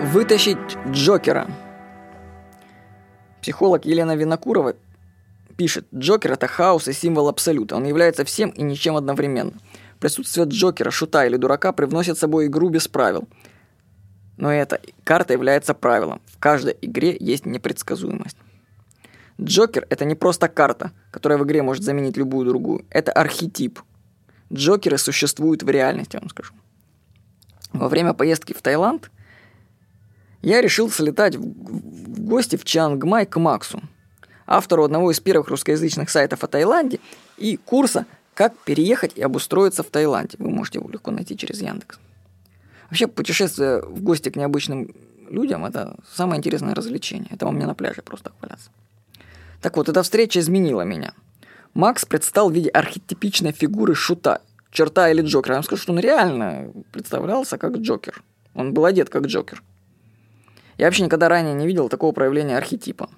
Вытащить Джокера. Психолог Елена Винокурова пишет, Джокер – это хаос и символ абсолюта. Он является всем и ничем одновременно. Присутствие Джокера, шута или дурака привносит с собой игру без правил. Но эта карта является правилом. В каждой игре есть непредсказуемость. Джокер – это не просто карта, которая в игре может заменить любую другую. Это архетип. Джокеры существуют в реальности, я вам скажу. Во время поездки в Таиланд я решил слетать в гости в Чангмай к Максу, автору одного из первых русскоязычных сайтов о Таиланде и курса «Как переехать и обустроиться в Таиланде». Вы можете его легко найти через Яндекс. Вообще, путешествие в гости к необычным людям – это самое интересное развлечение. Это вам не на пляже просто хваляться. Так вот, эта встреча изменила меня. Макс предстал в виде архетипичной фигуры шута, черта или Джокера. Я вам скажу, что он реально представлялся как Джокер. Он был одет как Джокер. Я вообще никогда ранее не видел такого проявления архетипа.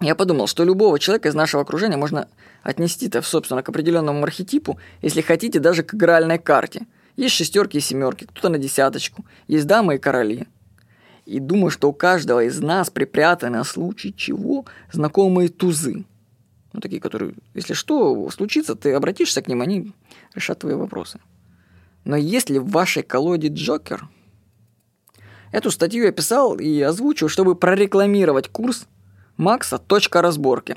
Я подумал, что любого человека из нашего окружения можно отнести-то, собственно, к определенному архетипу, если хотите, даже к игральной карте. Есть шестерки и семерки, кто-то на десяточку, есть дамы и короли. И думаю, что у каждого из нас припрятаны на случай чего знакомые тузы. Ну, такие, которые, если что случится, ты обратишься к ним, они решат твои вопросы. Но если в вашей колоде Джокер, эту статью я писал и озвучил, чтобы прорекламировать курс Макса «Точка разборки».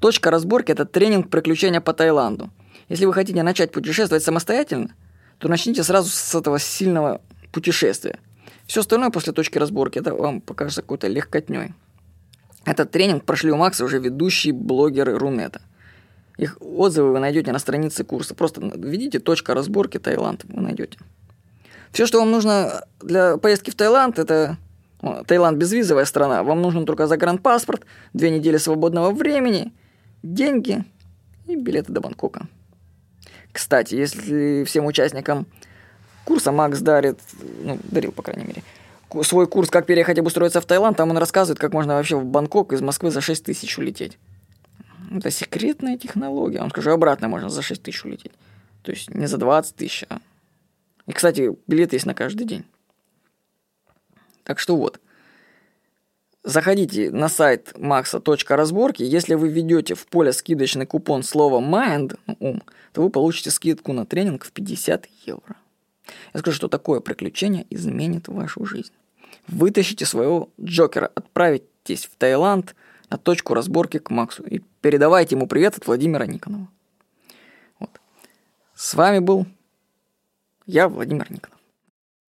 Точка разборки – это тренинг приключения по Таиланду. Если вы хотите начать путешествовать самостоятельно, то начните сразу с этого сильного путешествия. Все остальное после точки разборки, это вам покажется какой-то легкотней. Этот тренинг прошли у Макса уже ведущие блогеры Рунета. Их отзывы вы найдете на странице курса. Просто введите точка разборки Таиланд, вы найдете. Все, что вам нужно для поездки в Таиланд, это Таиланд безвизовая страна. Вам нужен только загранпаспорт, две недели свободного времени, деньги и билеты до Бангкока. Кстати, если всем участникам курса Макс дарит, ну, дарил, по крайней мере, свой курс «Как переехать и обустроиться в Таиланд», там он рассказывает, как можно вообще в Бангкок из Москвы за 6 тысяч улететь. Это секретная технология. Он скажу, обратно можно за 6 тысяч улететь. То есть не за 20 тысяч, а... И, кстати, билет есть на каждый день. Так что вот. Заходите на сайт maxa.разборки. Если вы введете в поле скидочный купон слово mind, ну, ум, то вы получите скидку на тренинг в 50 евро. Я скажу, что такое приключение изменит вашу жизнь. Вытащите своего Джокера, отправитесь в Таиланд на точку разборки к Максу и передавайте ему привет от Владимира Никонова. Вот. С вами был я, Владимир Никонов.